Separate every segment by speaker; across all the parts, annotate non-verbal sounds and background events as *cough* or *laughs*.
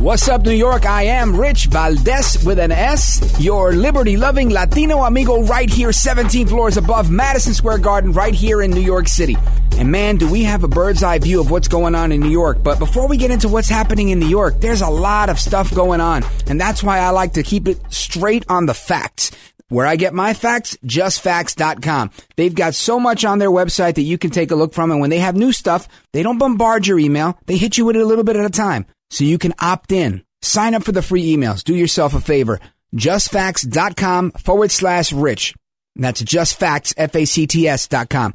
Speaker 1: What's up, New York? I am Rich Valdes with an S, your liberty loving Latino amigo right here, 17 floors above Madison Square Garden, right here in New York City. And man, do we have a bird's eye view of what's going on in New York. But before we get into what's happening in New York, there's a lot of stuff going on. And that's why I like to keep it straight on the facts. Where I get my facts, justfacts.com. They've got so much on their website that you can take a look from. And when they have new stuff, they don't bombard your email. They hit you with it a little bit at a time. So you can opt in. Sign up for the free emails. Do yourself a favor. Justfacts.com forward slash rich. That's justfacts, F-A-C-T-S dot com.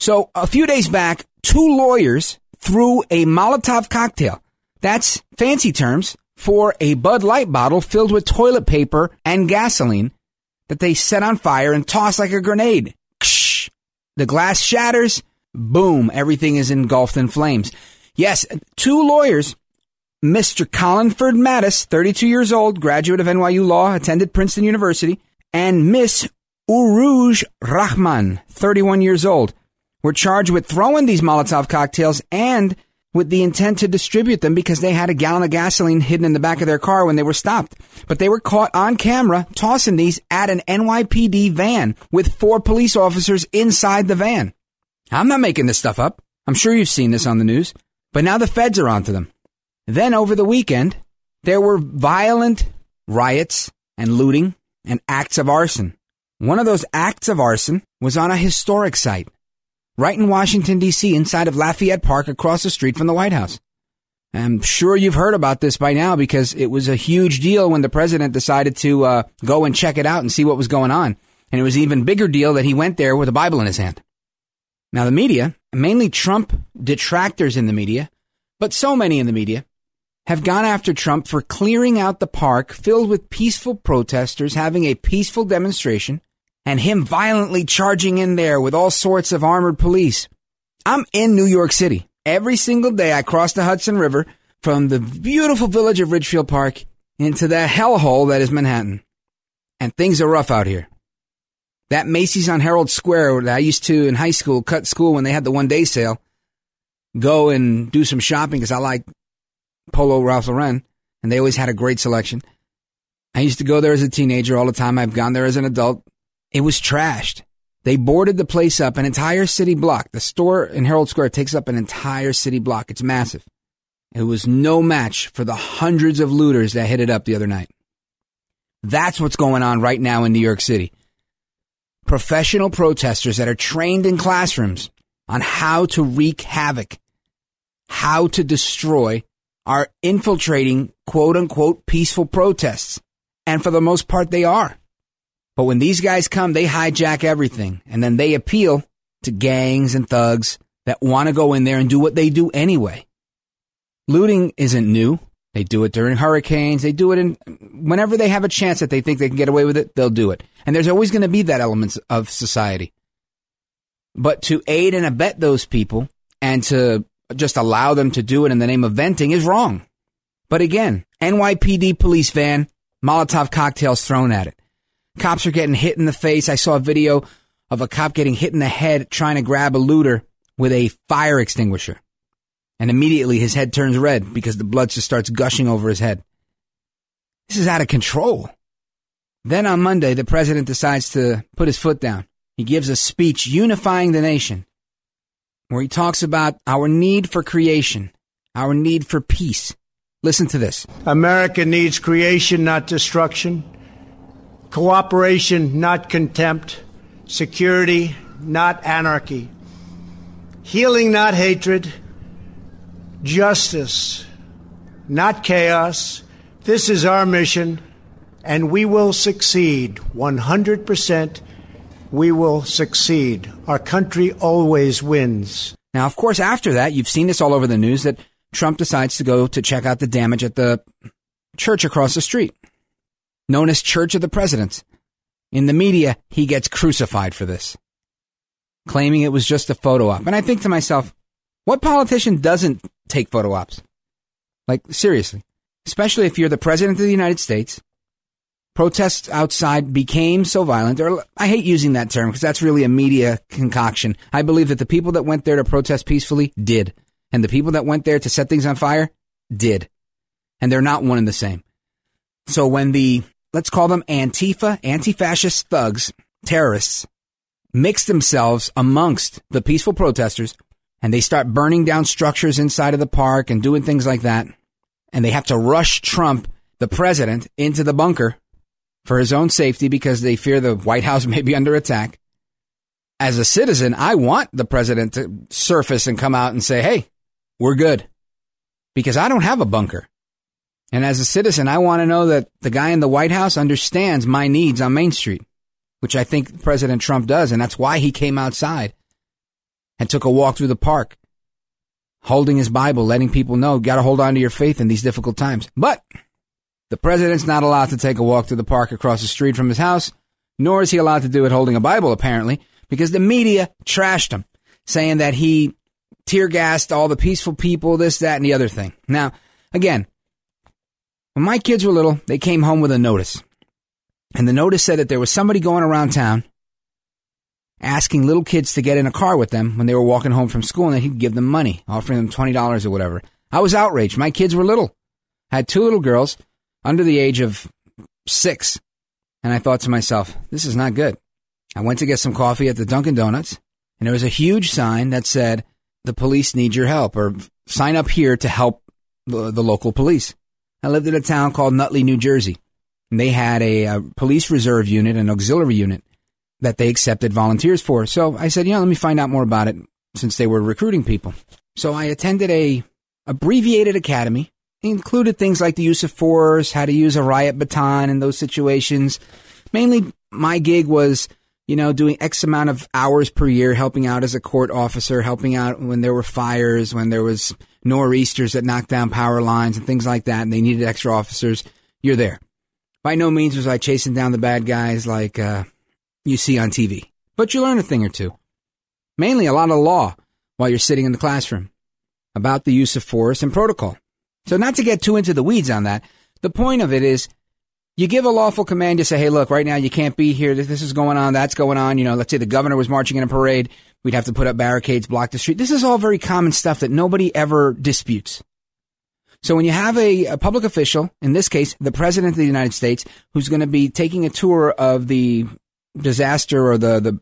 Speaker 1: So a few days back, two lawyers threw a Molotov cocktail. That's fancy terms for a Bud Light bottle filled with toilet paper and gasoline that they set on fire and tossed like a grenade. Ksh. The glass shatters. Boom. Everything is engulfed in flames. Yes, two lawyers, Mr. Colinford Mattis, 32 years old, graduate of NYU Law, attended Princeton University, and Miss Urooj Rahman, 31 years old, were charged with throwing these Molotov cocktails and with the intent to distribute them because they had a gallon of gasoline hidden in the back of their car when they were stopped. But they were caught on camera tossing these at an NYPD van with four police officers inside the van. I'm not making this stuff up. I'm sure you've seen this on the news. But now the feds are onto them. Then over the weekend, there were violent riots and looting and acts of arson. One of those acts of arson was on a historic site, right in Washington, D.C., inside of Lafayette Park across the street from the White House. I'm sure you've heard about this by now because it was a huge deal when the president decided to uh, go and check it out and see what was going on. And it was an even bigger deal that he went there with a Bible in his hand. Now, the media, mainly Trump detractors in the media, but so many in the media, have gone after Trump for clearing out the park filled with peaceful protesters having a peaceful demonstration and him violently charging in there with all sorts of armored police. I'm in New York City. Every single day I cross the Hudson River from the beautiful village of Ridgefield Park into the hellhole that is Manhattan. And things are rough out here. That Macy's on Herald Square that I used to in high school, cut school when they had the one day sale, go and do some shopping because I like Polo Ralph Lauren, and they always had a great selection. I used to go there as a teenager all the time. I've gone there as an adult. It was trashed. They boarded the place up, an entire city block. The store in Herald Square takes up an entire city block. It's massive. It was no match for the hundreds of looters that hit it up the other night. That's what's going on right now in New York City. Professional protesters that are trained in classrooms on how to wreak havoc, how to destroy are infiltrating quote unquote peaceful protests. And for the most part, they are. But when these guys come, they hijack everything and then they appeal to gangs and thugs that want to go in there and do what they do anyway. Looting isn't new. They do it during hurricanes. They do it in whenever they have a chance that they think they can get away with it, they'll do it. And there's always going to be that element of society. But to aid and abet those people and to just allow them to do it in the name of venting is wrong. But again, NYPD police van, Molotov cocktails thrown at it. Cops are getting hit in the face. I saw a video of a cop getting hit in the head trying to grab a looter with a fire extinguisher. And immediately his head turns red because the blood just starts gushing over his head. This is out of control. Then on Monday, the president decides to put his foot down. He gives a speech unifying the nation where he talks about our need for creation, our need for peace. Listen to this.
Speaker 2: America needs creation, not destruction. cooperation, not contempt, security, not anarchy, healing, not hatred, justice, not chaos. This is our mission, and we will succeed 100%. We will succeed. Our country always wins.
Speaker 1: Now, of course, after that, you've seen this all over the news that Trump decides to go to check out the damage at the church across the street, known as Church of the Presidents. In the media, he gets crucified for this, claiming it was just a photo op. And I think to myself, what politician doesn't take photo ops? Like, seriously. Especially if you're the President of the United States. Protests outside became so violent, or I hate using that term because that's really a media concoction. I believe that the people that went there to protest peacefully did. And the people that went there to set things on fire did. And they're not one and the same. So when the, let's call them Antifa, anti fascist thugs, terrorists, mix themselves amongst the peaceful protesters and they start burning down structures inside of the park and doing things like that, and they have to rush Trump, the president, into the bunker for his own safety because they fear the White House *laughs* may be under attack. As a citizen, I want the president to surface and come out and say, hey, we're good. Because I don't have a bunker. And as a citizen, I want to know that the guy in the White House understands my needs on Main Street, which I think President Trump does. And that's why he came outside and took a walk through the park, holding his Bible, letting people know, got to hold on to your faith in these difficult times. But the president's not allowed to take a walk through the park across the street from his house, nor is he allowed to do it holding a Bible, apparently, because the media trashed him, saying that he tear gassed all the peaceful people, this, that, and the other thing. Now, again, when my kids were little, they came home with a notice. And the notice said that there was somebody going around town asking little kids to get in a car with them when they were walking home from school and that he'd give them money, offering them $20 or whatever. I was outraged. My kids were little. I had two little girls under the age of six. And I thought to myself, this is not good. I went to get some coffee at the Dunkin' Donuts and there was a huge sign that said, the police need your help or sign up here to help the, the local police. I lived in a town called Nutley, New Jersey. And they had a, a police reserve unit, an auxiliary unit that they accepted volunteers for. So I said, you know, let me find out more about it since they were recruiting people. So I attended a abbreviated academy. Included things like the use of force, how to use a riot baton in those situations. Mainly my gig was, you know, doing X amount of hours per year, helping out as a court officer, helping out when there were fires, when there was nor'easters that knocked down power lines and things like that, and they needed extra officers. You're there. By no means was I chasing down the bad guys like, uh, you see on TV. But you learn a thing or two. Mainly a lot of law while you're sitting in the classroom about the use of force and protocol. So not to get too into the weeds on that, the point of it is you give a lawful command, you say, hey, look, right now you can't be here. This is going on. That's going on. You know, let's say the governor was marching in a parade. We'd have to put up barricades, block the street. This is all very common stuff that nobody ever disputes. So when you have a, a, public official, in this case, the president of the United States, who's going to be taking a tour of the disaster or the, the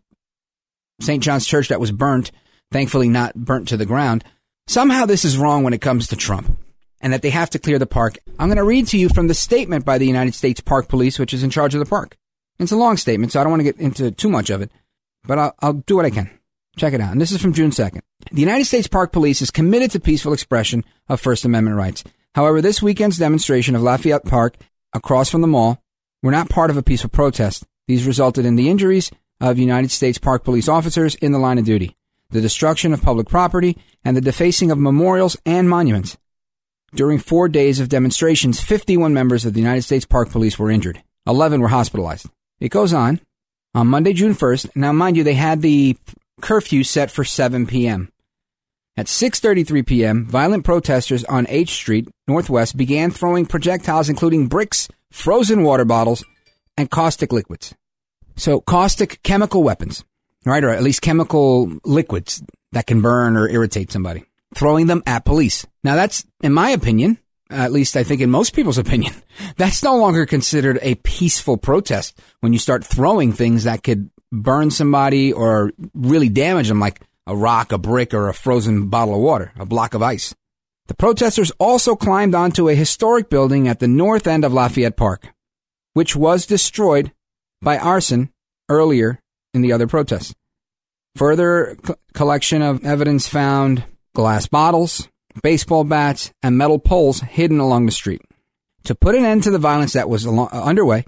Speaker 1: St. John's Church that was burnt, thankfully not burnt to the ground, somehow this is wrong when it comes to Trump and that they have to clear the park. I'm going to read to you from the statement by the United States Park Police, which is in charge of the park. It's a long statement, so I don't want to get into too much of it, but I'll, I'll do what I can. Check it out. And this is from June 2nd. The United States Park Police is committed to peaceful expression of First Amendment rights. However, this weekend's demonstration of Lafayette Park across from the mall were not part of a peaceful protest. These resulted in the injuries of United States Park Police officers in the line of duty, the destruction of public property, and the defacing of memorials and monuments. During four days of demonstrations, 51 members of the United States Park Police were injured. 11 were hospitalized. It goes on. On Monday, June 1st, now mind you, they had the curfew set for 7 p.m. At 6:33 p.m., violent protesters on H Street Northwest began throwing projectiles including bricks, frozen water bottles, and caustic liquids. So caustic chemical weapons, right? Or at least chemical liquids that can burn or irritate somebody. Throwing them at police. Now that's, in my opinion, at least I think in most people's opinion, *laughs* that's no longer considered a peaceful protest when you start throwing things that could burn somebody or really damage them like a rock, a brick, or a frozen bottle of water, a block of ice. The protesters also climbed onto a historic building at the north end of Lafayette Park which was destroyed by arson earlier in the other protests. Further collection of evidence found glass bottles, baseball bats, and metal poles hidden along the street. To put an end to the violence that was alo- uh, underway,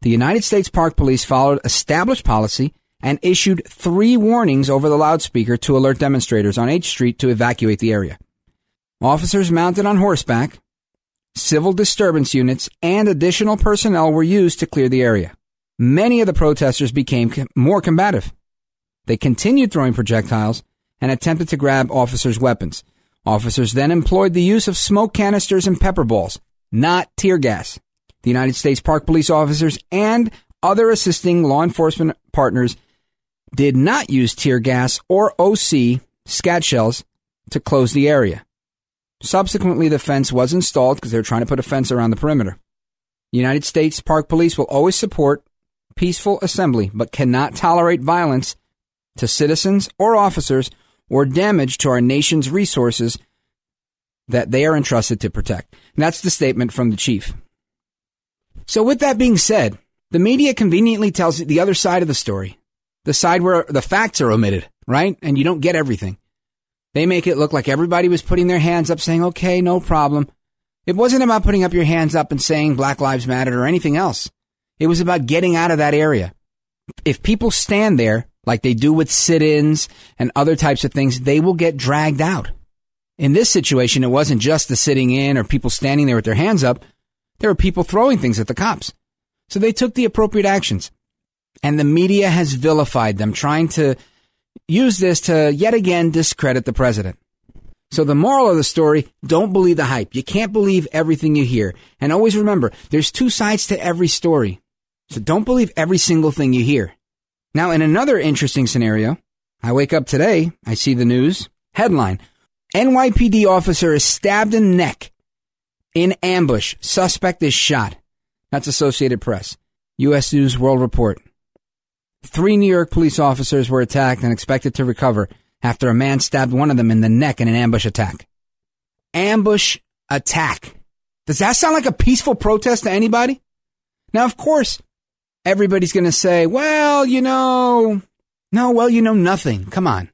Speaker 1: the United States Park Police followed established policy and issued three warnings over the loudspeaker to alert demonstrators on H Street to evacuate the area. Officers mounted on horseback, civil disturbance units, and additional personnel were used to clear the area. Many of the protesters became more combative. They continued throwing projectiles and attempted to grab officers' weapons. Officers then employed the use of smoke canisters and pepper balls, not tear gas. The United States Park Police officers and other assisting law enforcement partners did not use tear gas or OC Skat shells to close the area. Subsequently, the fence was installed because they were trying to put a fence around the perimeter. United States Park Police will always support peaceful assembly, but cannot tolerate violence to citizens or officers or damage to our nation's resources that they are entrusted to protect. And that's the statement from the chief. So, with that being said, the media conveniently tells the other side of the story, the side where the facts are omitted, right? And you don't get everything. They make it look like everybody was putting their hands up saying, okay, no problem. It wasn't about putting up your hands up and saying Black Lives Matter or anything else. It was about getting out of that area. If people stand there like they do with sit ins and other types of things, they will get dragged out. In this situation, it wasn't just the sitting in or people standing there with their hands up. There were people throwing things at the cops. So they took the appropriate actions. And the media has vilified them, trying to use this to yet again discredit the president. So the moral of the story, don't believe the hype. You can't believe everything you hear. And always remember, there's two sides to every story. So don't believe every single thing you hear. Now, in another interesting scenario, I wake up today, I see the news, headline, NYPD officer is stabbed in neck in ambush. Suspect is shot. That's Associated Press. U.S. News World Report. Three New York police officers were attacked and expected to recover after a man stabbed one of them in the neck in an ambush attack. Ambush attack. Does that sound like a peaceful protest to anybody? Now, of course, everybody's going to say, well, you know, no, well, you know nothing. Come on.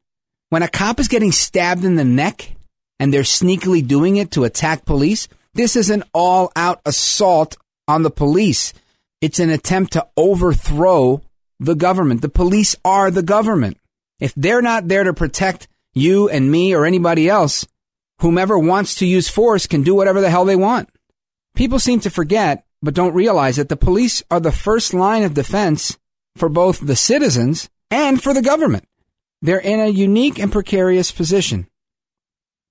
Speaker 1: When a cop is getting stabbed in the neck and they're sneakily doing it to attack police, this is an all out assault on the police. It's an attempt to overthrow the government. The police are the government. If they're not there to protect you and me or anybody else, whomever wants to use force can do whatever the hell they want. People seem to forget, but don't realize that the police are the first line of defense for both the citizens and for the government. They're in a unique and precarious position.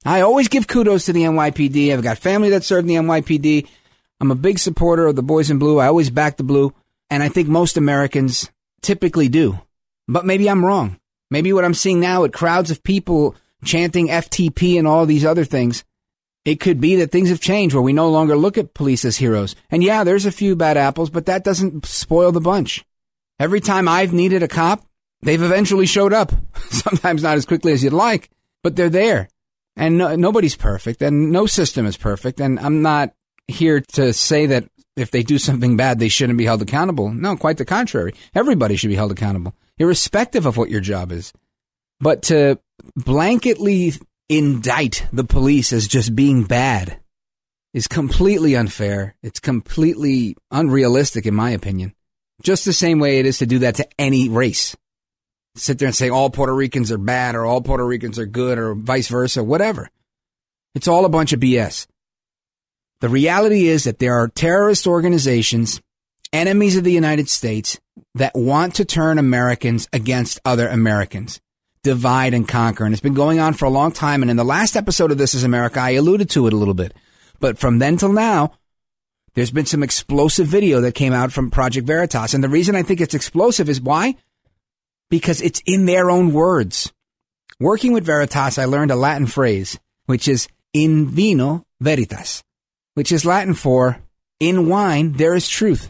Speaker 1: I always give kudos to the NYPD. I've got family that served in the NYPD. I'm a big supporter of the boys in blue. I always back the blue. And I think most Americans typically do. But maybe I'm wrong. Maybe what I'm seeing now at crowds of people chanting FTP and all these other things, it could be that things have changed where we no longer look at police as heroes. And yeah, there's a few bad apples, but that doesn't spoil the bunch. Every time I've needed a cop, they've eventually showed up. *laughs* Sometimes not as quickly as you'd like, but they're there. And no, nobody's perfect and no system is perfect. And I'm not here to say that if they do something bad, they shouldn't be held accountable. No, quite the contrary. Everybody should be held accountable, irrespective of what your job is. But to blanketly indict the police as just being bad is completely unfair. It's completely unrealistic, in my opinion. Just the same way it is to do that to any race. Sit there and say all Puerto Ricans are bad or all Puerto Ricans are good or vice versa, whatever. It's all a bunch of BS. The reality is that there are terrorist organizations, enemies of the United States, that want to turn Americans against other Americans, divide and conquer. And it's been going on for a long time. And in the last episode of This is America, I alluded to it a little bit. But from then till now, there's been some explosive video that came out from Project Veritas. And the reason I think it's explosive is why? Because it's in their own words. Working with Veritas, I learned a Latin phrase, which is in vino veritas, which is Latin for in wine there is truth.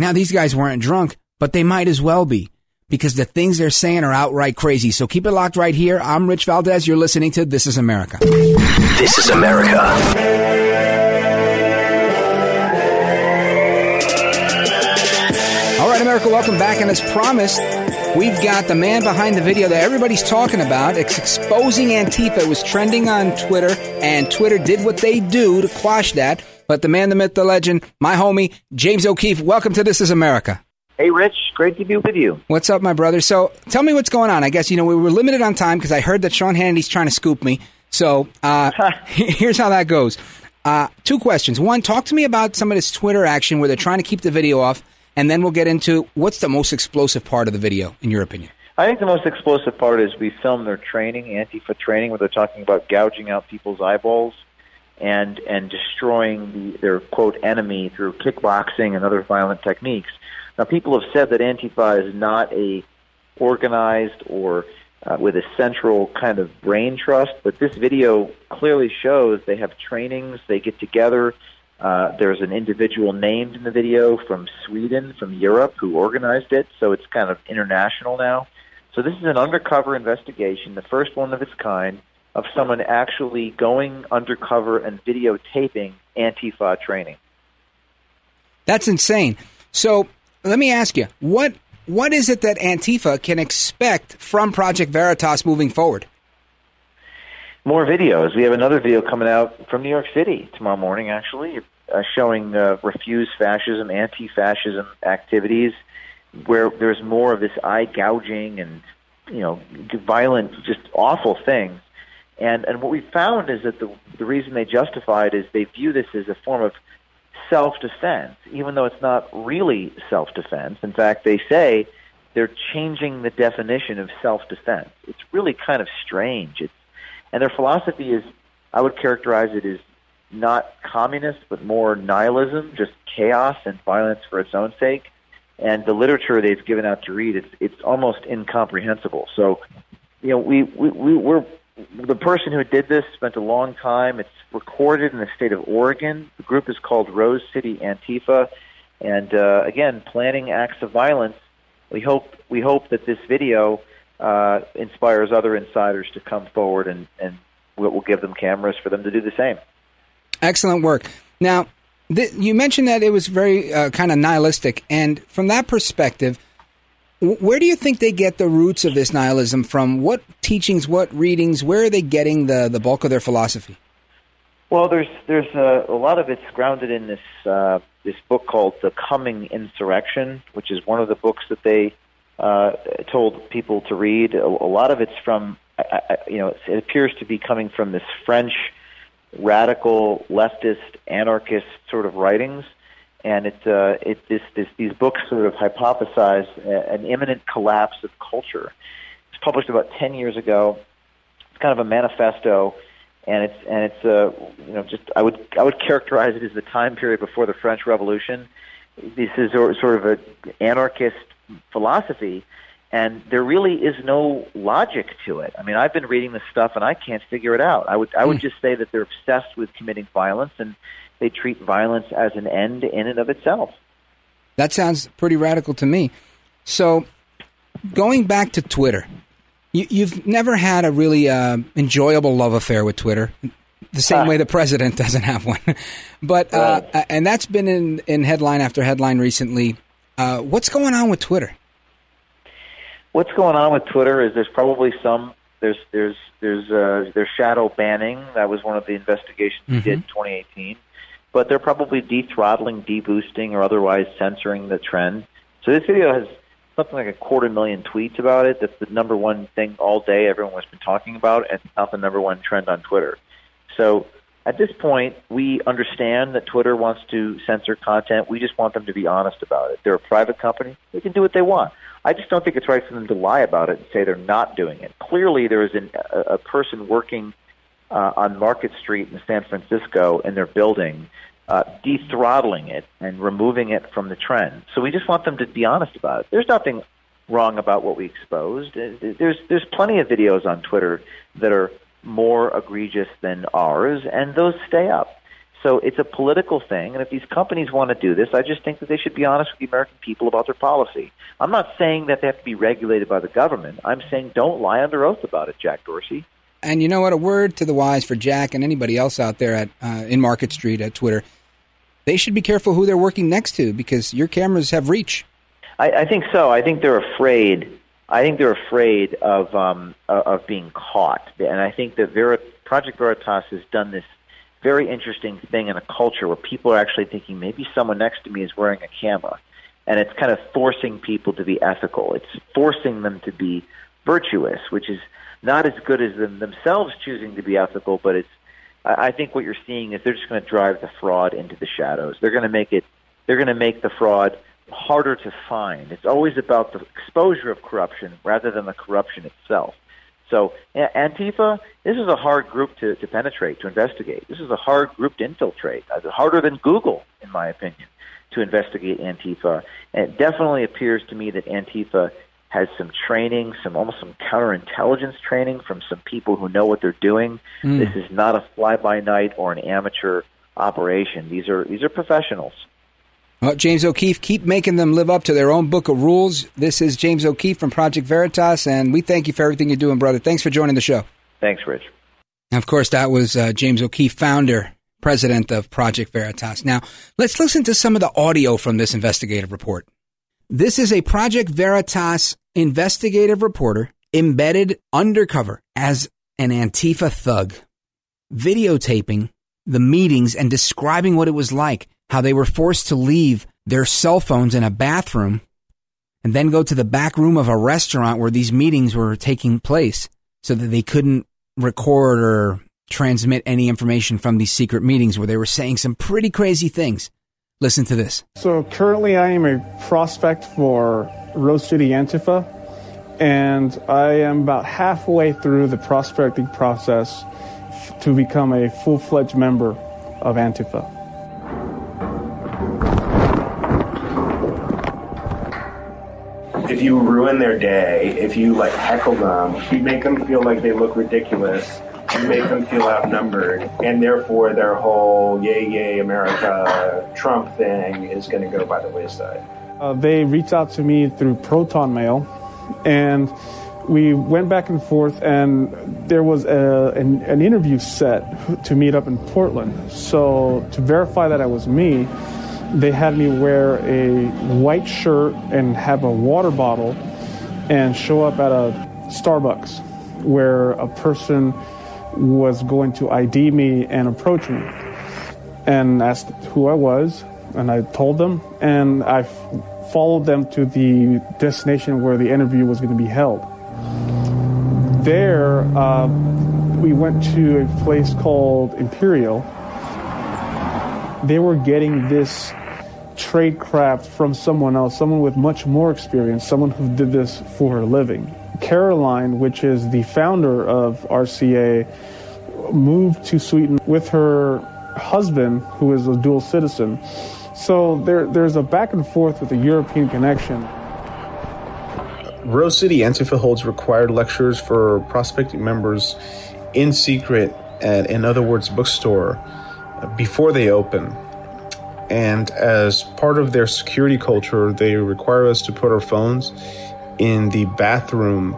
Speaker 1: Now, these guys weren't drunk, but they might as well be because the things they're saying are outright crazy. So keep it locked right here. I'm Rich Valdes. You're listening to This is America.
Speaker 3: This is America.
Speaker 1: All right, America, welcome back. And as promised, we've got the man behind the video that everybody's talking about. It's exposing Antifa. It was trending on Twitter, and Twitter did what they do to quash that. But the man, the myth, the legend, my homie, James O'Keefe, welcome to This is America.
Speaker 4: Hey, Rich. Great to be with you.
Speaker 1: What's up, my brother? So tell me what's going on. I guess, you know, we were limited on time because I heard that Sean Hannity's trying to scoop me. So uh, *laughs* here's how that goes. Uh, two questions. One, talk to me about some of this Twitter action where they're trying to keep the video off, and then we'll get into what's the most explosive part of the video, in your opinion.
Speaker 4: I think the most explosive part is we filmed their training, Antifa training, where they're talking about gouging out people's eyeballs and and destroying the, their quote enemy through kickboxing and other violent techniques. Now, people have said that Antifa is not a organized or uh, with a central kind of brain trust, but this video clearly shows they have trainings, they get together. Uh, there's an individual named in the video from Sweden, from Europe, who organized it, so it's kind of international now. So this is an undercover investigation, the first one of its kind, of someone actually going undercover and videotaping Antifa training.
Speaker 1: That's insane. So let me ask you, what what is it that Antifa can expect from Project Veritas moving forward?
Speaker 4: More videos. We have another video coming out from New York City tomorrow morning, actually, uh, showing uh, refuse fascism, anti-fascism activities, where there's more of this eye gouging and you know violent, just awful things. And and what we found is that the the reason they justify it is they view this as a form of self defense, even though it's not really self defense. In fact, they say they're changing the definition of self defense. It's really kind of strange. It's, and their philosophy is, I would characterize it as not communist, but more nihilism, just chaos and violence for its own sake. And the literature they've given out to read, it's it's almost incomprehensible. So, you know, we we, we we're the person who did this spent a long time. It's recorded in the state of Oregon. The group is called Rose City Antifa, and uh, again, planning acts of violence. We hope we hope that this video uh, inspires other insiders to come forward, and and we'll, we'll give them cameras for them to do the same.
Speaker 1: Excellent work. Now, th- you mentioned that it was very uh, kind of nihilistic, and from that perspective where do you think they get the roots of this nihilism from? What teachings, what readings? Where are they getting the, the bulk of their philosophy?
Speaker 4: Well, there's there's a, a lot of it's grounded in this uh, this book called The Coming Insurrection, which is one of the books that they uh, told people to read. A, a lot of it's from you know it appears to be coming from this French radical leftist anarchist sort of writings and it, uh, it this, this, these books sort of hypothesize an imminent collapse of culture. It's published about ten years ago. It's kind of a manifesto, and it's and it's uh, you know just I would I would characterize it as the time period before the French Revolution. This is sort of an anarchist philosophy, and there really is no logic to it. I mean, I've been reading this stuff and I can't figure it out. I would I would hmm. just say that they're obsessed with committing violence and they treat violence as an end in and of itself.
Speaker 1: That sounds pretty radical to me. So, going back to Twitter, you, have never had a really uh, enjoyable love affair with Twitter, the same uh, way the president *laughs* doesn't have one. but uh, and that's been in, in headline after headline recently. Uh, what's going on with Twitter?
Speaker 4: What's going on with Twitter is there's probably some there's there's there's uh, there's shadow banning. That was one of the investigations mm-hmm. we did in 2018 but they're probably de-throttling, de-boosting, or otherwise censoring the trend. So this video has something like a quarter million tweets about it. That's the number one thing all day everyone has been talking about, and it's not the number one trend on Twitter. So at this point, we understand that Twitter wants to censor content. We just want them to be honest about it. They're a private company; they can do what they want. I just don't think it's right for them to lie about it and say they're not doing it. Clearly, there is an, a, a person working uh, on Market Street in San Francisco in their building, uh, de-throttling it and removing it from the trend. So we just want them to be honest about it. There's nothing wrong about what we exposed. Uh, there's there's plenty of videos on Twitter that are more egregious than ours, and those stay up. So it's a political thing, and if these companies want to do this, I just think that they should be honest with the American people about their policy. I'm not saying that they have to be regulated by the government. I'm saying don't lie under oath about it, Jack Dorsey.
Speaker 1: And you know what? A word to the wise for Jack and anybody else out there at uh, in Market Street at Twitter. They should be careful who they're working next to because your cameras have reach.
Speaker 4: I, I think so. I think they're afraid. I think they're afraid of um, of being caught, and I think that Ver- Project Veritas has done this very interesting thing in a culture where people are actually thinking maybe someone next to me is wearing a camera, and it's kind of forcing people to be ethical. It's forcing them to be virtuous, which is not as good as them themselves choosing to be ethical, but it's. I think what you're seeing is they're just going to drive the fraud into the shadows. They're going to make it. They're going to make the fraud harder to find. It's always about the exposure of corruption rather than the corruption itself. So Antifa, this is a hard group to, to penetrate, to investigate. This is a hard group to infiltrate. Uh, harder than Google, in my opinion, to investigate Antifa. And it definitely appears to me that Antifa has some training, some almost some counterintelligence training from some people who know what they're doing. Mm. This is not a fly by night or an amateur operation. These are these are professionals.
Speaker 1: Well, James O'Keefe, keep making them live up to their own book of rules. This is James O'Keefe from Project Veritas, and we thank you for everything you're doing, brother. Thanks for joining the show.
Speaker 4: Thanks, Rich.
Speaker 1: of course, that was uh, James O'Keefe, founder, president of Project Veritas. Now, let's listen to some of the audio from this investigative report. This is a Project Veritas investigative reporter embedded undercover as an Antifa thug, videotaping the meetings and describing what it was like how they were forced to leave their cell phones in a bathroom and then go to the back room of a restaurant where these meetings were taking place so that they couldn't record or transmit any information from these secret meetings where they were saying some pretty crazy things. Listen to this.
Speaker 5: So currently, I am a prospect for Rose City Antifa, and I am about halfway through the prospecting process to become a full fledged member of Antifa.
Speaker 6: If you ruin their day, if you like heckle them, you make them feel like they look ridiculous. You make them feel outnumbered, and therefore their whole "yay yay America" Trump thing is going to go by the wayside.
Speaker 5: Uh, they reached out to me through Proton Mail, and we went back and forth, and there was a, an, an interview set to meet up in Portland. So to verify that I was me, they had me wear a white shirt and have a water bottle and show up at a Starbucks where a person was going to ID me and approach me and asked who I was. And I told them, and I f- followed them to the destination where the interview was going to be held. There, uh, we went to a place called Imperial. They were getting this trade craft from someone else, someone with much more experience, someone who did this for a living. Caroline, which is the founder of RCA, moved to Sweden with her husband, who is a dual citizen. So there, there's a back and forth with a European connection.
Speaker 7: Rose City Antifa holds required lectures for prospecting members in secret at In Other Words bookstore before they open. And as part of their security culture, they require us to put our phones in the bathroom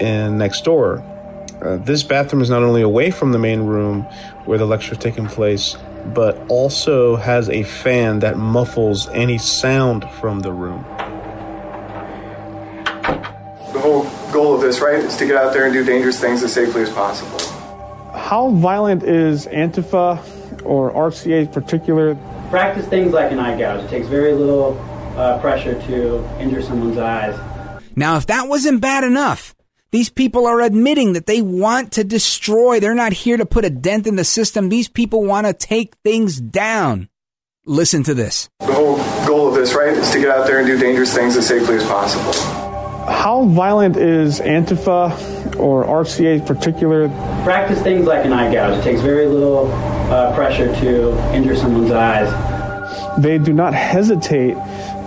Speaker 7: in next door. Uh, this bathroom is not only away from the main room where the lecture is taking place, but also has a fan that muffles any sound from the room.
Speaker 8: The whole goal of this, right, is to get out there and do dangerous things as safely as possible.
Speaker 5: How violent is Antifa or RCA in particular?
Speaker 9: Practice things like an eye gouge. It takes very little uh, pressure to injure someone's eyes.
Speaker 1: Now, if that wasn't bad enough, These people are admitting that they want to destroy. They're not here to put a dent in the system. These people want to take things down. Listen to this.
Speaker 8: The whole goal of this, right, is to get out there and do dangerous things as safely as possible.
Speaker 5: How violent is Antifa or RCA in particular?
Speaker 9: Practice things like an eye gouge. It takes very little uh, pressure to injure someone's eyes.
Speaker 5: They do not hesitate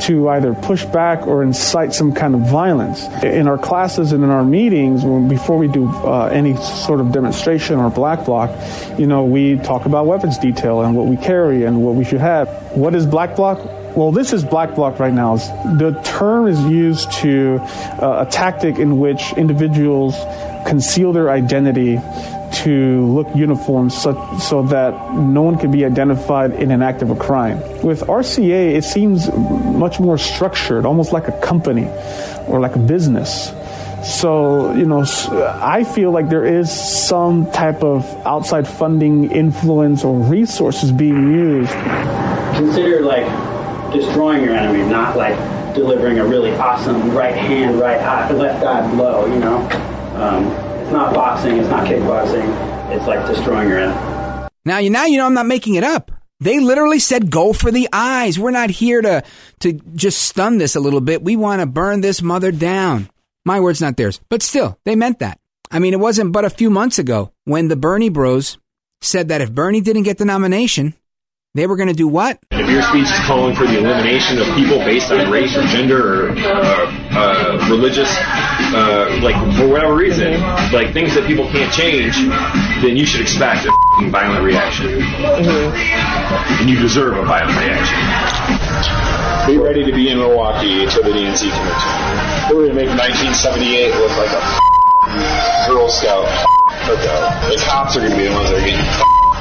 Speaker 5: to either push back or incite some kind of violence. In our classes and in our meetings, when, before we do uh, any sort of demonstration or black bloc, you know, we talk about weapons detail and what we carry and what we should have. What is black bloc? Well, this is black bloc right now. The term is used to uh, a tactic in which individuals conceal their identity to look uniform so, so that no one can be identified in an act of a crime. With RCA, it seems much more structured, almost like a company or like a business. So, you know, I feel like there is some type of outside funding influence or resources being used.
Speaker 9: Consider like destroying your enemy, not like delivering a really awesome right hand, right eye, left eye blow, you know? Um, it's not boxing, it's not kickboxing, it's like destroying your enemy.
Speaker 1: Now you now you know I'm not making it up. They literally said go for the eyes. We're not here to to just stun this a little bit. We want to burn this mother down. My words not theirs. But still, they meant that. I mean, it wasn't but a few months ago when the Bernie Bros said that if Bernie didn't get the nomination, they were going to do what?
Speaker 10: If your speech is calling for the elimination of people based on race or gender or uh, uh, religious, uh, like for whatever reason, like things that people can't change, then you should expect a violent reaction. Mm-hmm. And you deserve a violent reaction.
Speaker 11: Be ready to be in Milwaukee to the DNC convention. We're going to make 1978 look like a Girl Scout cookout. The cops are going to be the ones that are getting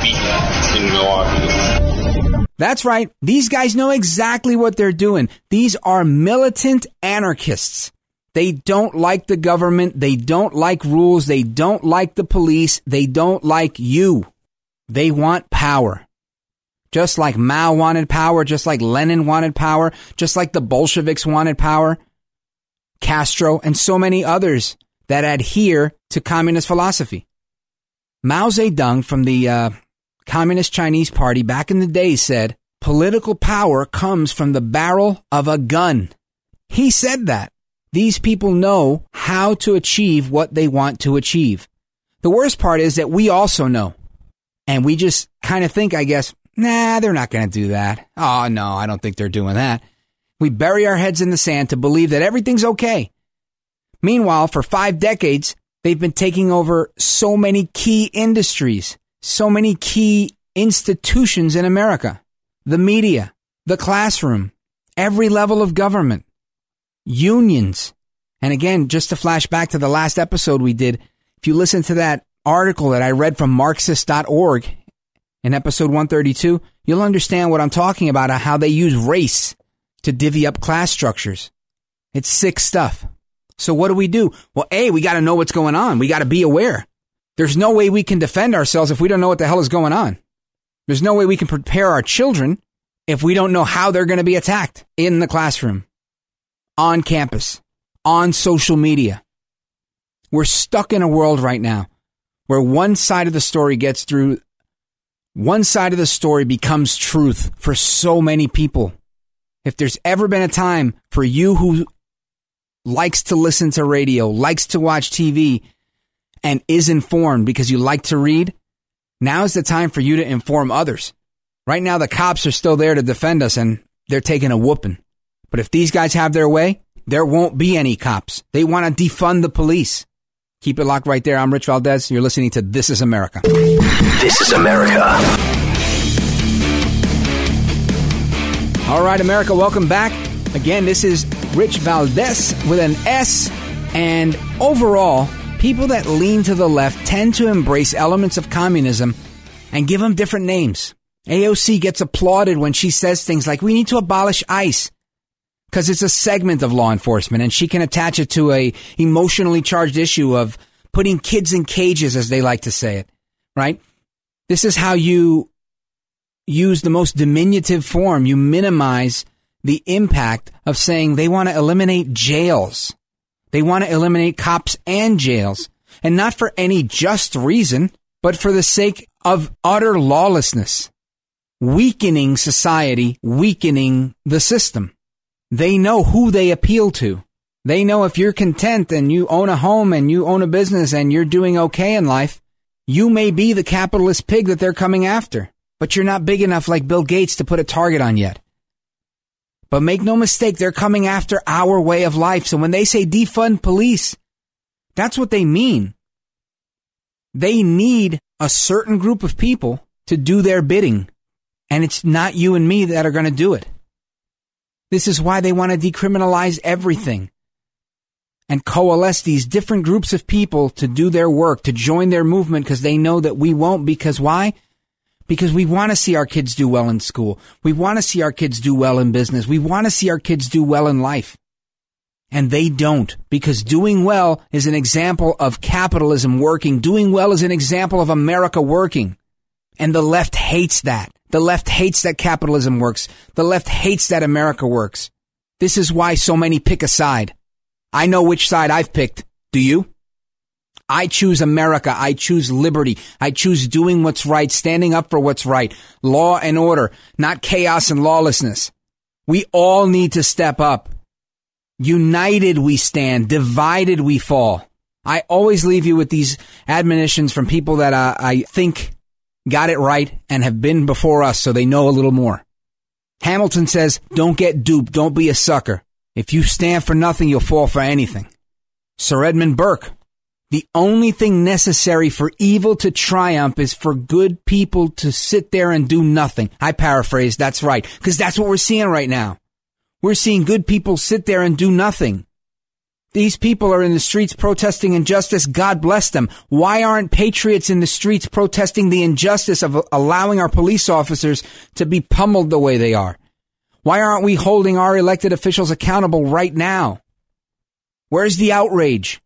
Speaker 11: beaten in Milwaukee.
Speaker 1: That's right. These guys know exactly what they're doing. These are militant anarchists. They don't like the government. They don't like rules. They don't like the police. They don't like you. They want power. Just like Mao wanted power, just like Lenin wanted power, just like the Bolsheviks wanted power, Castro, and so many others that adhere to communist philosophy. Mao Zedong from the uh, Communist Chinese Party back in the day said, political power comes from the barrel of a gun. He said that. These people know how to achieve what they want to achieve. The worst part is that we also know. And we just kind of think, I guess, nah, they're not going to do that. Oh, no, I don't think they're doing that. We bury our heads in the sand to believe that everything's okay. Meanwhile, for five decades, they've been taking over so many key industries so many key institutions in America the media, the classroom, every level of government, unions. And again, just to flash back to the last episode we did, if you listen to that article that I read from Marxist.org in episode 132, you'll understand what I'm talking about, how they use race to divvy up class structures. It's sick stuff. So what do we do? Well, A, we got to know what's going on. We got to be aware. There's no way we can defend ourselves if we don't know what the hell is going on. There's no way we can prepare our children if we don't know how they're going to be attacked in the classroom, on campus, on social media. We're stuck in a world right now where one side of the story gets through, one side of the story becomes truth for so many people. If there's ever been a time for you who likes to listen to radio, likes to watch TV, and is informed because you like to read, now is the time for you to inform others. Right now, the cops are still there to defend us and they're taking a whooping. But if these guys have their way, there won't be any cops. They want to defund the police. Keep it locked right there. I'm Rich Valdes. You're listening to This is America.
Speaker 3: This is America.
Speaker 1: All right, America, welcome back. Again, this is Rich Valdes with an S. And overall, people that lean to the left tend to embrace elements of communism and give them different names. AOC gets applauded when she says things like, we need to abolish ICE because it's a segment of law enforcement and she can attach it to a emotionally charged issue of putting kids in cages, as they like to say it, right? This is how you use the most diminutive form. You minimize the impact of saying they want to eliminate jails They want to eliminate cops and jails, and not for any just reason, but for the sake of utter lawlessness, weakening society, weakening the system. They know who they appeal to. They know if you're content and you own a home and you own a business and you're doing okay in life, you may be the capitalist pig that they're coming after, but you're not big enough like Bill Gates to put a target on yet. But make no mistake, they're coming after our way of life. So when they say defund police, that's what they mean. They need a certain group of people to do their bidding. And it's not you and me that are going to do it. This is why they want to decriminalize everything and coalesce these different groups of people to do their work, to join their movement because they know that we won't. Because why? Because we want to see our kids do well in school. We want to see our kids do well in business. We want to see our kids do well in life. And they don't because doing well is an example of capitalism working. Doing well is an example of America working. And the left hates that. The left hates that capitalism works. The left hates that America works. This is why so many pick a side. I know which side I've picked. Do you? I choose America. I choose liberty. I choose doing what's right, standing up for what's right, law and order, not chaos and lawlessness. We all need to step up. United we stand, divided we fall. I always leave you with these admonitions from people that uh, I think got it right and have been before us so they know a little more. Hamilton says, don't get duped. Don't be a sucker. If you stand for nothing, you'll fall for anything. Sir Edmund Burke, the only thing necessary for evil to triumph is for good people to sit there and do nothing. I paraphrase, that's right, because that's what we're seeing right now. We're seeing good people sit there and do nothing. These people are in the streets protesting injustice. God bless them. Why aren't patriots in the streets protesting the injustice of allowing our police officers to be pummeled the way they are? Why aren't we holding our elected officials accountable right now? Where's the outrage?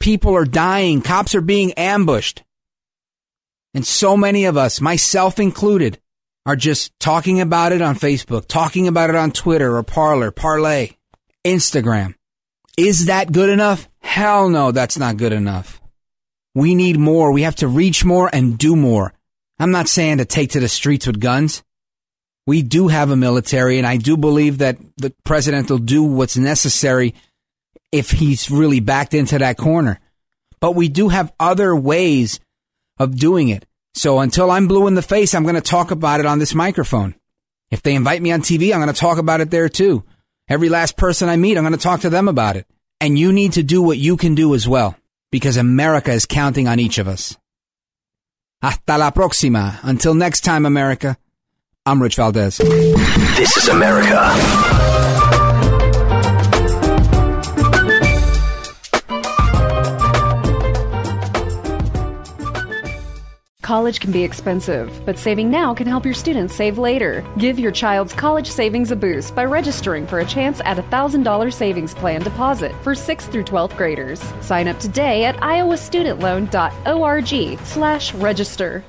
Speaker 1: People are dying. Cops are being ambushed. And so many of us, myself included, are just talking about it on Facebook, talking about it on Twitter or Parler, Parlay, Instagram. Is that good enough? Hell no, that's not good enough. We need more. We have to reach more and do more. I'm not saying to take to the streets with guns. We do have a military, and I do believe that the president will do what's necessary if he's really backed into that corner. But we do have other ways of doing it. So until I'm blue in the face, I'm going to talk about it on this microphone. If they invite me on TV, I'm going to talk about it there too. Every last person I meet, I'm going to talk to them about it. And you need to do what you can do as well, because America is counting on each of us. Hasta la próxima. Until next time, America. I'm Rich Valdes.
Speaker 3: This is America.
Speaker 12: College can be expensive, but saving now can help your students save later. Give your child's college savings a boost by registering for a chance at a $1,000 savings plan deposit for 6th through 12th graders. Sign up today at iowastudentloan.org slash register.